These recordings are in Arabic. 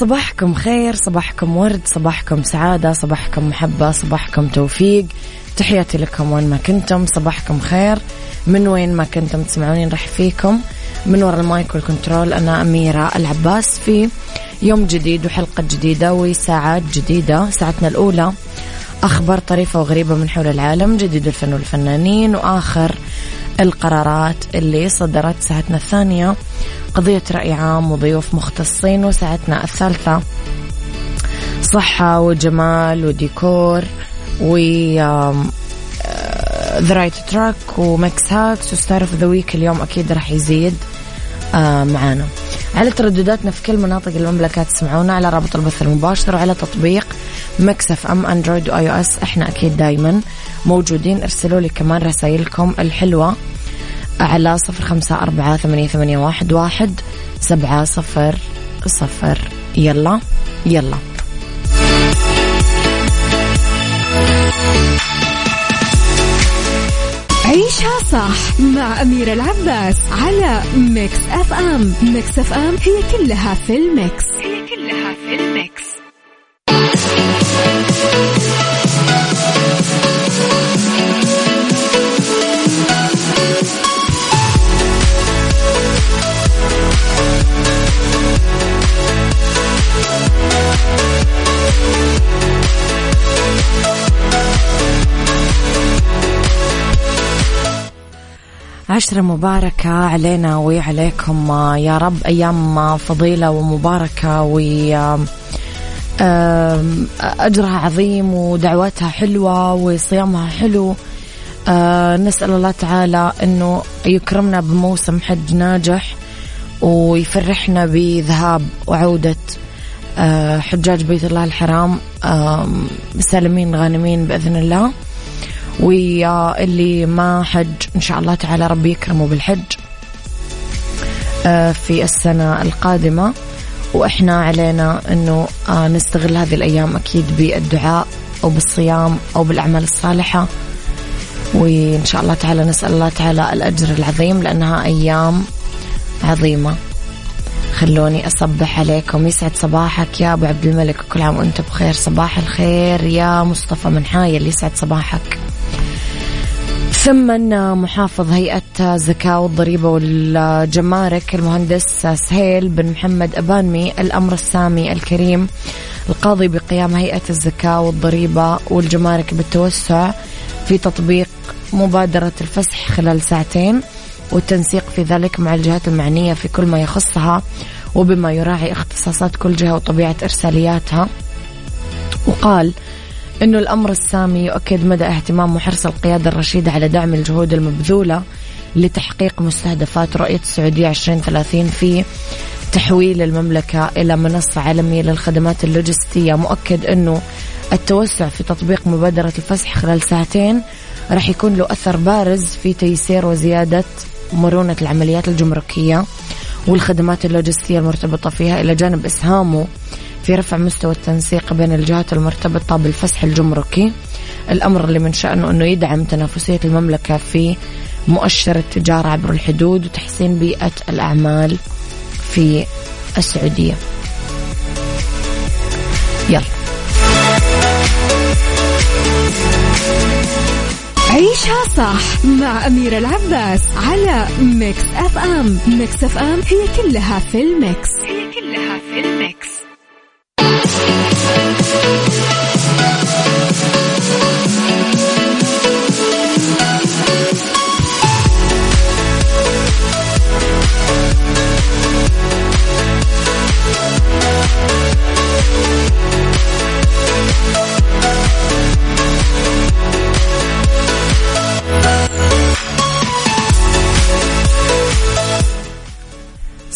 صباحكم خير صباحكم ورد صباحكم سعادة صباحكم محبة صباحكم توفيق. تحياتي لكم وين ما كنتم صباحكم خير. من وين ما كنتم تسمعوني نرحب فيكم. من وراء المايك والكنترول أنا أميرة العباس في يوم جديد وحلقة جديدة وساعات جديدة ساعتنا الأولى. أخبار طريفة وغريبة من حول العالم جديد الفن والفنانين وآخر القرارات اللي صدرت ساعتنا الثانية. قضية رأي عام وضيوف مختصين وساعتنا الثالثة صحة وجمال وديكور و the right track و mix hacks و star of the week اليوم أكيد راح يزيد آه معانا. على تردداتنا في كل مناطق المملكة تسمعونا على رابط البث المباشر وعلى تطبيق Mix FM Android و iOS. إحنا أكيد دايما موجودين. ارسلوا لي كمان رسائلكم الحلوة على صفر خمسة أربعة ثمانية, ثمانية واحد, واحد سبعة صفر صفر. يلا يلا. عيشها صح مع أميرة العباس على Mix FM. Mix FM هي كلها في ال mix. عشرة مباركة علينا وعليكم يا رب أيام فضيلة ومباركة و أجرها عظيم ودعواتها حلوة وصيامها حلو. آه، نسأل الله تعالى أنه يكرمنا بموسم حج ناجح ويفرحنا بذهاب وعودة آه، حجاج بيت الله الحرام. سالمين غانمين بإذن الله. واللي ما حج. إن شاء الله تعالى ربي يكرمه بالحج. آه، في السنة القادمة. وإحنا علينا أنه آه، نستغل هذه الأيام أكيد بالدعاء أو بالصيام أو بالأعمال الصالحة. وإن شاء الله تعالى نسأل الله تعالى الأجر العظيم لأنها أيام عظيمة. خلوني أصبح عليكم. يسعد صباحك يا أبو عبد الملك. وكل عام وأنت بخير. صباح الخير يا مصطفى من حايل يسعد صباحك. ثمن محافظ هيئة زكاة والضريبة والجمارك المهندس سهيل بن محمد أبانمي الأمر السامي الكريم القاضي بقيام هيئة الزكاة والضريبة والجمارك بالتوسع في تطبيق مبادرة الفسح خلال ساعتين والتنسيق في ذلك مع الجهات المعنية في كل ما يخصها وبما يراعي اختصاصات كل جهة وطبيعة إرسالياتها. وقال أنه الأمر السامي يؤكد مدى اهتمام وحرص القيادة الرشيدة على دعم الجهود المبذولة لتحقيق مستهدفات رؤية السعودية 2030 في تحويل المملكة إلى منصة عالمية للخدمات اللوجستية. مؤكد أنه التوسع في تطبيق مبادرة الفسح خلال ساعتين راح يكون له أثر بارز في تيسير وزيادة مرونة العمليات الجمركية والخدمات اللوجستية المرتبطة فيها. إلى جانب إسهامه في رفع مستوى التنسيق بين الجهات المرتبطة بالفسح الجمركي. الأمر اللي من شأنه أنه يدعم تنافسية المملكة في مؤشر التجارة عبر الحدود وتحسين بيئة الأعمال في السعودية. يلا. عيشها صح مع أميرة العباس على Mix FM Mix FM هي كلها في ال mix. هي كلها في الميكس.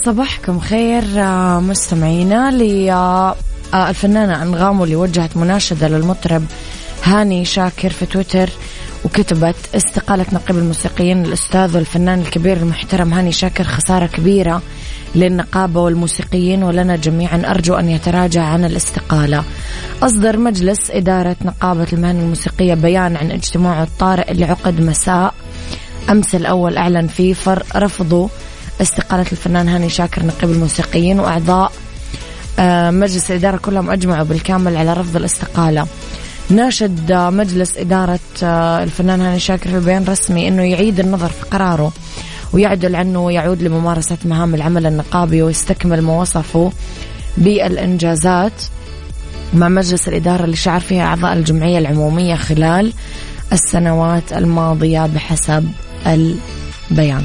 صباحكم خير آه، مستمعينا للفنانة أنغام اللي وجهت مناشدة للمطرب هاني شاكر في تويتر وكتبت استقالة نقيب الموسيقيين الأستاذ والفنان الكبير المحترم هاني شاكر خسارة كبيرة للنقابة والموسيقيين ولنا جميعا. أرجو أن يتراجع عن الاستقالة. أصدر مجلس إدارة نقابة المهن الموسيقية بيان عن اجتماعه الطارئ اللي عقد مساء. أمس الأول أعلن فيه رفضه استقالة الفنان هاني شاكر نقيب الموسيقيين وأعضاء آه، مجلس الإدارة كلهم أجمعوا بالكامل على رفض الاستقالة. ناشد مجلس إدارة آه، الفنان هاني شاكر في بيان رسمي أنه يعيد النظر في قراره ويعدل عنه ويعود لممارسة مهام العمل النقابي ويستكمل ما وصفه بالإنجازات مع مجلس الإدارة اللي شعر فيها أعضاء الجمعية العمومية خلال السنوات الماضية بحسب البيان.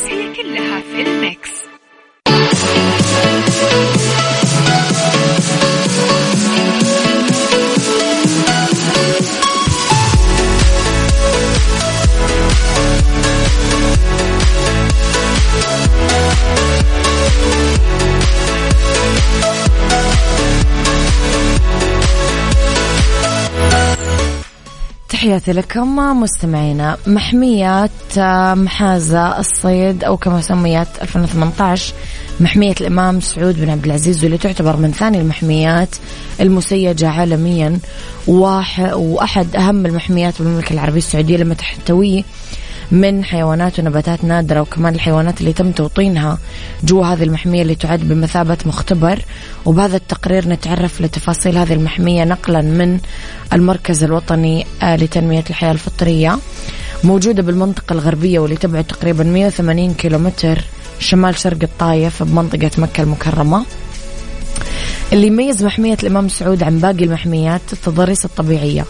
تحياتي لكم مستمعينا. محميات آه، محازة الصيد أو كما سميت 2018 محمية الإمام سعود بن عبد العزيز واللي تعتبر من ثاني المحميات المسيجة عالميا. وأحد أهم المحميات بالمملكة العربية السعودية لما تحتوي من حيوانات ونباتات نادرة وكمان الحيوانات اللي تم توطينها جوا هذه المحمية اللي تعد بمثابة مختبر. وبهذا التقرير نتعرف لتفاصيل هذه المحمية نقلا من المركز الوطني آه، لتنمية الحياة الفطرية. موجودة بالمنطقة الغربية واللي تبعد تقريبا 180 كيلومتر شمال شرق الطايف بمنطقة مكة المكرمة. اللي يميز محمية الإمام سعود عن باقي المحميات التضاريس الطبيعية.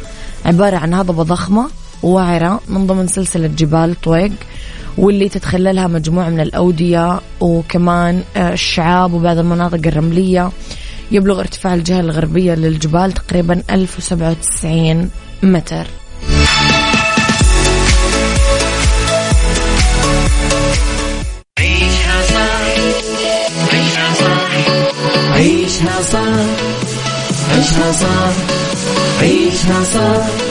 عبارة عن هضبة ضخمة وعرة من ضمن سلسلة جبال طويق واللي تتخللها مجموعة من الأودية وكمان آه، الشعاب وبعض المناطق الرملية. يبلغ ارتفاع الجهة الغربية للجبال تقريبا 1097 متر. عيشها صح عيشها صح عيشها صح عيشها صح عيشها صح.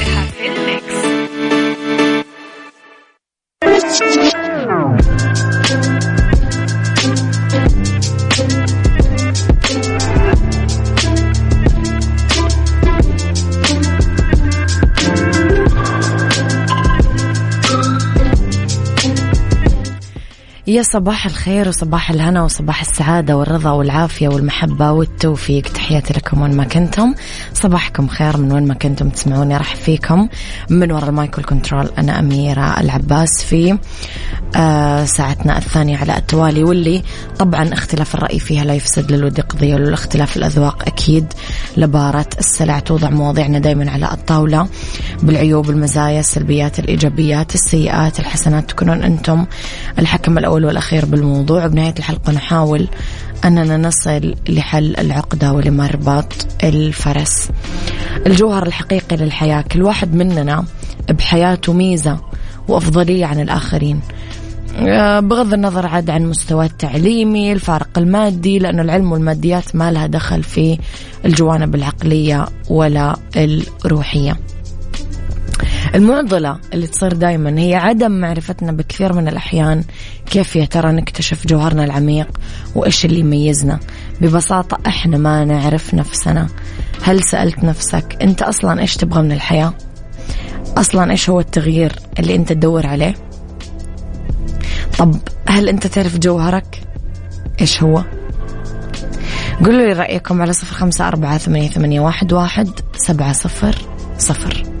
يا صباح الخير وصباح الهنا وصباح السعادة والرضا والعافية والمحبة والتوفيق. تحياتي لكم وين ما كنتم. صباحكم خير من وين ما كنتم تسمعوني. راح فيكم من وراء المايكل كنترول أنا أميرة العباس في آه ساعتنا الثانية على التوالي واللي طبعا اختلاف الرأي فيها لا يفسد للود قضية وللاختلاف الأذواق أكيد. لبارة السلع توضع مواضيعنا دايما على الطاولة. بالعيوب المزايا السلبيات الإيجابيات السيئات الحسنات تكونون أنتم الحكم الأول الأول والأخير بالموضوع. بنهاية الحلقة نحاول أننا نصل لحل العقدة ولمربط الفرس. الجوهر الحقيقي للحياة. كل واحد مننا بحياته ميزة وأفضلية عن الآخرين. آه، بغض النظر عاد عن مستوى التعليمي الفارق المادي لأنه العلم والماديات ما لها دخل في الجوانب العقلية ولا الروحية. المعضلة اللي تصير دائما هي عدم معرفتنا بكثير من الأحيان كيف يا ترى نكتشف جوهرنا العميق وإيش اللي يميزنا. ببساطة إحنا ما نعرف نفسنا. هل سألت نفسك أنت أصلا إيش تبغى من الحياة؟ أصلا إيش هو التغيير اللي أنت تدور عليه؟ طب هل أنت تعرف جوهرك؟ إيش هو؟ قولوا لي رأيكم على صفر خمسة أربعة ثمانية, ثمانية واحد, واحد سبعة صفر صفر.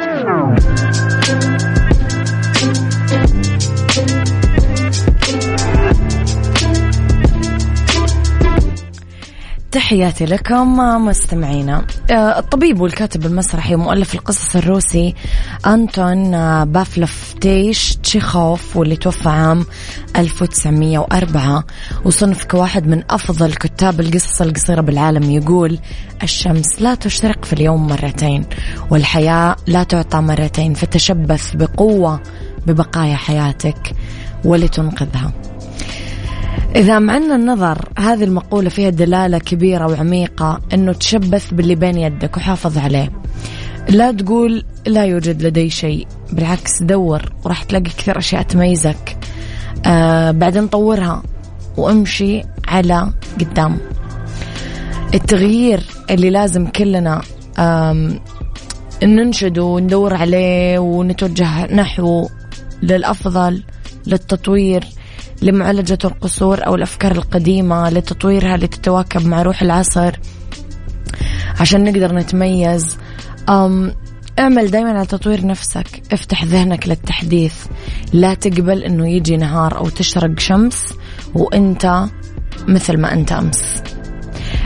تحياتي لكم مستمعينا. آه، الطبيب والكاتب المسرحي ومؤلف القصص الروسي أنتون آه، بافلفتيش تشيخوف واللي توفى عام 1904 وصنف كواحد من أفضل كتاب القصص القصيرة بالعالم يقول الشمس لا تشرق في اليوم مرتين والحياة لا تعطى مرتين فتشبث بقوة ببقايا حياتك ولتنقذها. إذا معنا النظر هذه المقولة فيها دلالة كبيرة وعميقة أنه تشبث باللي بين يدك وحافظ عليه. لا تقول لا يوجد لدي شيء بالعكس دور وراح تلاقي كثير أشياء تميزك. آه بعدين طورها وامشي على قدام. التغيير اللي لازم كلنا ننشده وندور عليه ونتوجه نحو للأفضل للتطوير لمعالجة القصور أو الأفكار القديمة لتطويرها لتتواكب مع روح العصر. عشان نقدر نتميز أم اعمل دايما على تطوير نفسك. افتح ذهنك للتحديث. لا تقبل إنه يجي نهار أو تشرق شمس وأنت مثل ما أنت أمس.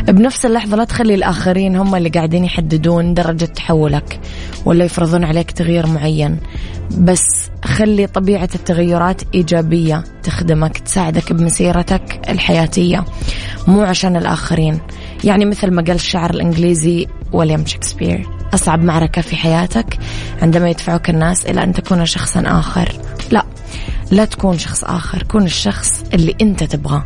بنفس اللحظة لا تخلي الآخرين هم اللي قاعدين يحددون درجة تحولك ولا يفرضون عليك تغيير معين. بس خلي طبيعة التغيرات إيجابية تخدمك تساعدك بمسيرتك الحياتية مو عشان الآخرين. يعني مثل ما قال الشاعر الإنجليزي ويليام شكسبير أصعب معركة في حياتك عندما يدفعك الناس إلى أن تكون شخصا آخر. لا لا تكون شخص آخر كون الشخص اللي أنت تبغاه.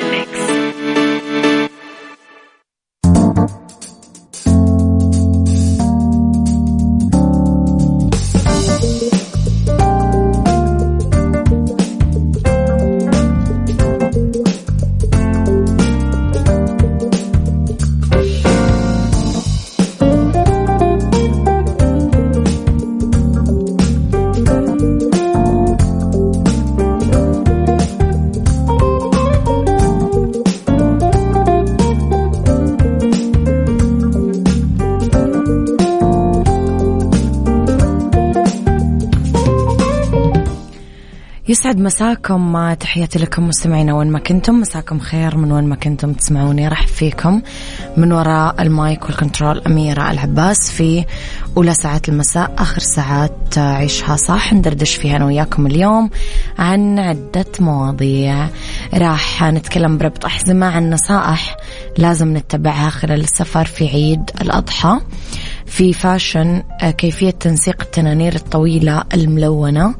يسعد مساكم تحياتي لكم مستمعينا وين ما كنتم. مساكم خير من وين ما كنتم تسمعوني. راح فيكم من وراء المايك والكنترول أميرة العباس في أولى ساعات المساء آخر ساعات عيشها صح. ندردش فيها أنا وياكم اليوم عن عدة مواضيع. راح نتكلم بربط أحزمة عن نصائح لازم نتبعها خلال السفر في عيد الأضحى. في fashion آه، كيفية تنسيق التنانير الطويلة الملونة.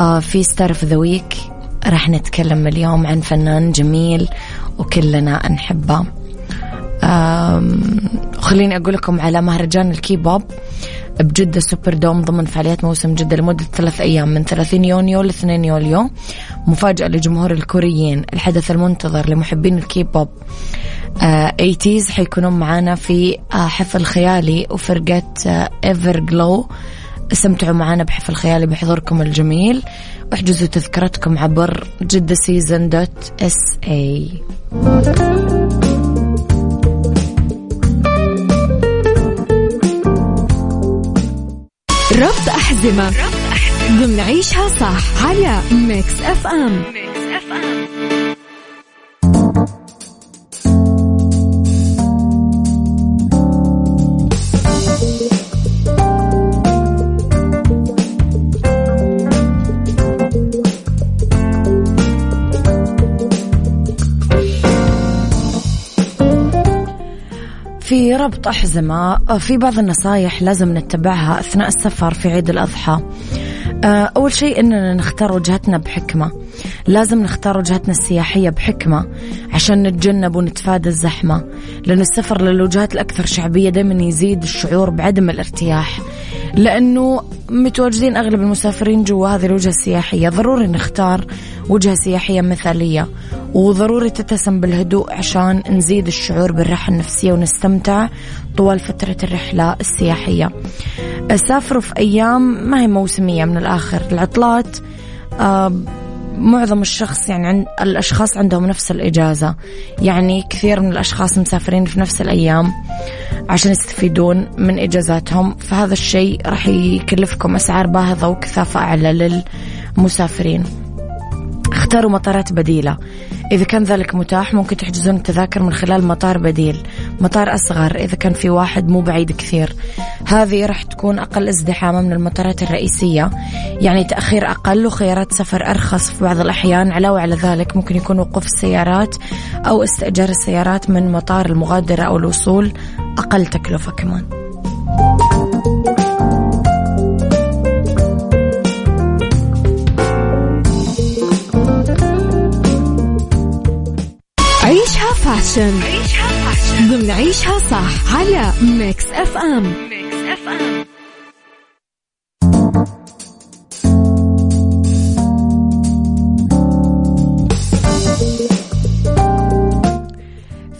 آه، في star of the week راح نتكلم اليوم عن فنان جميل وكلنا نحبه. خليني أقول لكم على مهرجان الكيبوب بجدة Super Dome ضمن فعاليات موسم جدة لمدة ثلاث أيام من 30 يونيو ل 2 يوليو. مفاجأة لجمهور الكوريين الحدث المنتظر لمحبين الكيبوب. ATEEZ حيكونون معانا في آه، حفل خيالي وفرقة EVERGLOW استمتعوا معنا بحفل خيالي بحضوركم الجميل واحجزوا تذكرتكم عبر جدة season dot sa ربط أحزمة. ضمن عيشها صح على Mix FM, Mix FM. في ربط أحزمة في بعض النصايح لازم نتبعها أثناء السفر في عيد الأضحى. آه، أول شيء أننا نختار وجهتنا بحكمة. لازم نختار وجهتنا السياحية بحكمة عشان نتجنب ونتفادى الزحمة لأن السفر للوجهات الأكثر شعبية دائما يزيد الشعور بعدم الارتياح. لأنه متواجدين أغلب المسافرين جوا هذه الوجهة السياحية ضروري نختار وجهة سياحية مثالية. وضروري تتسم بالهدوء عشان نزيد الشعور بالراحة النفسية ونستمتع طوال فترة الرحلة السياحية. سافروا في أيام ما هي موسمية من الآخر. العطلات آه معظم الشخص يعني عند الأشخاص عندهم نفس الإجازة. يعني كثير من الأشخاص مسافرين في نفس الأيام عشان يستفيدون من إجازاتهم. فهذا الشيء راح يكلفكم أسعار باهظة وكثافة أعلى للمسافرين. اختاروا مطارات بديلة. إذا كان ذلك متاح ممكن تحجزون التذاكر من خلال مطار بديل. مطار أصغر إذا كان في واحد مو بعيد كثير. هذه راح تكون أقل ازدحاما من المطارات الرئيسية. يعني تأخير أقل وخيارات سفر أرخص في بعض الأحيان. علاوة على ذلك ممكن يكون وقوف السيارات أو استئجار السيارات من مطار المغادرة أو الوصول. أقل تكلفة كمان. fashion عيشها fashion ضمن عيشها صح على Mix FM Mix FM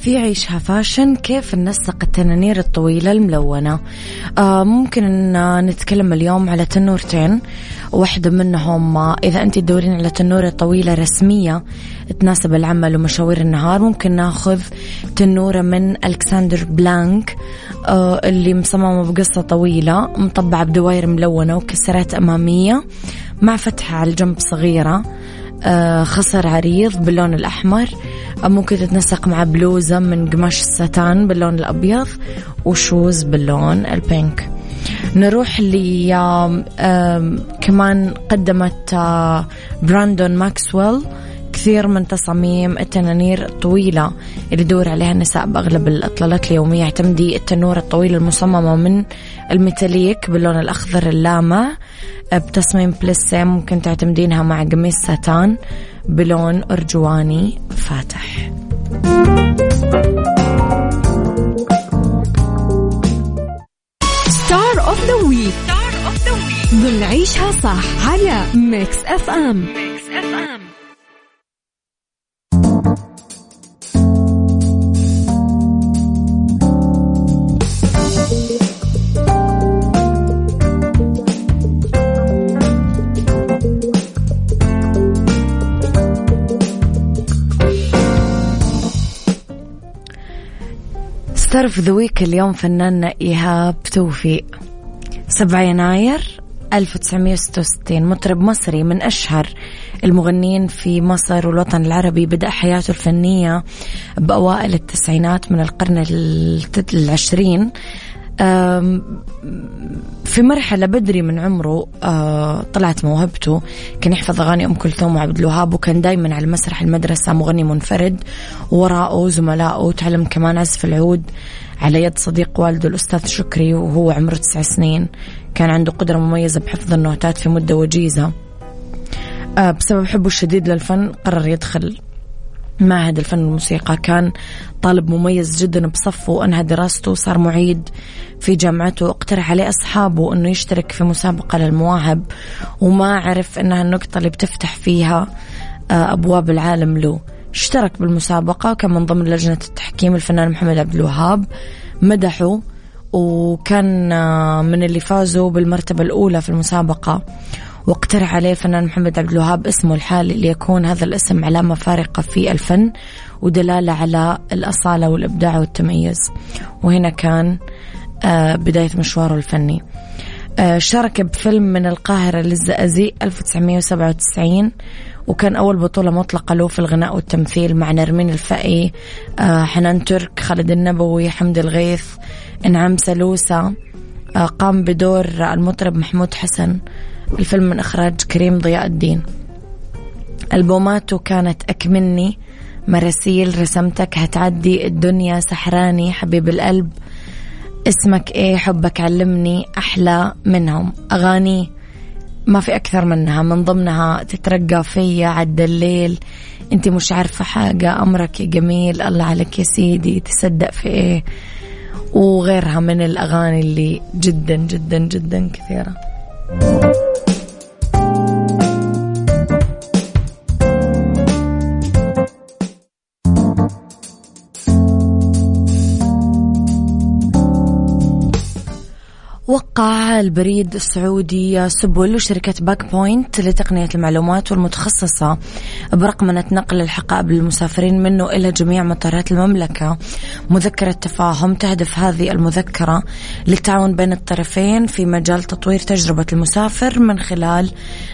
في عيشها fashion كيف ننسق التنانير الطويلة الملونة؟ آه ممكن أن نتكلم اليوم على تنورتين. واحدة منهم آه إذا أنت تدورين على تنورة طويلة رسمية تناسب العمل ومشاوير النهار ممكن ناخذ تنورة من ألكسندر بلانك آه اللي مصممة بقصة طويلة مطبعة بدواير ملونة وكسرات أمامية مع فتحة على الجنب صغيرة. خصر عريض باللون الأحمر. ممكن تتنسق مع بلوزة من قماش الستان باللون الأبيض و shoes باللون ال pink. نروح ل كمان قدمت آه، براندون ماكسويل. كثير من تصاميم التنانير الطويلة اللي يدور عليها النساء بأغلب الإطلالات اليومية. اعتمدي التنورة الطويلة المصممة من ال metallic باللون الأخضر اللامع بتصميم بلسة ممكن تعتمدينها مع قميص ساتان بلون أرجواني فاتح. star of the week star of the week ضمن عيشها صح على Mix FM Mix FM of the week اليوم فناننا إيهاب توفيق 7 يناير 1966 مطرب مصري من أشهر المغنيين في مصر والوطن العربي. بدأ حياته الفنية بأوائل التسعينات من القرن العشرين. في مرحلة بدري من عمره آه، طلعت موهبته. كان يحفظ أغاني أم كلثوم وعبد الوهاب وكان دايما على مسرح المدرسة مغني منفرد. وراءه زملائه وتعلم كمان عزف العود. على يد صديق والده الأستاذ شكري وهو عمره تسع سنين. كان عنده قدرة مميزة بحفظ النوتات في مدة وجيزة. آه، بسبب حبه الشديد للفن قرر يدخل معهد الفن والموسيقى كان طالب مميز جدا بصفه وأنهى دراسته وصار معيد في جامعته. اقترح عليه أصحابه أنه يشترك في مسابقة للمواهب وما عرف أنها النقطة اللي بتفتح فيها آه، أبواب العالم له. اشترك بالمسابقة وكان من ضمن لجنة التحكيم الفنان محمد عبد الوهاب. مدحه وكان آه، من اللي فازوا بالمرتبة الأولى في المسابقة. واقترح عليه الفنان محمد عبد الوهاب اسمه الحالي ليكون هذا الاسم علامة فارقة في الفن ودلالة على الأصالة والإبداع والتميز. وهنا كان آه، بداية مشواره الفني. آه، شارك بفيلم من القاهرة للزقازيق 1997 وكان أول بطولة مطلقة له في الغناء والتمثيل مع نرمين الفقي آه، حنان ترك خالد النبوي حمد الغيث إنعام سلوسة قام بدور المطرب محمود حسن. الفيلم من إخراج كريم ضياء الدين. ألبوماته كانت أكملني مراسيل رسمتك هتعدي الدنيا سحراني حبيب القلب اسمك إيه حبك علمني أحلى منهم. أغاني ما في أكثر منها من ضمنها تترقى فيا عد الليل. أنت مش عارفة حاجة أمرك يا جميل الله عليك يا سيدي تصدق في إيه؟ وغيرها من الأغاني اللي جدا جدا جدا كثيرة. وقع البريد السعودي سبل وشركة Bag Point لتقنية المعلومات والمتخصصة برقمنة نقل الحقائب للمسافرين منه إلى جميع مطارات المملكة. مذكرة تفاهم تهدف هذه المذكرة للتعاون بين الطرفين في مجال تطوير تجربة المسافر من خلال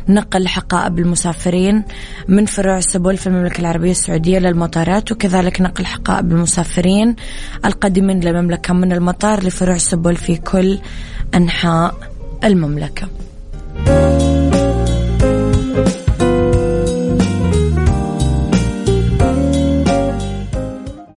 نقل حقائب المسافرين من فروع سبل في المملكة العربية السعودية للمطارات وكذلك نقل حقائب المسافرين القادمين للمملكة من المطار لفروع سبل في كل أنحاء المملكة.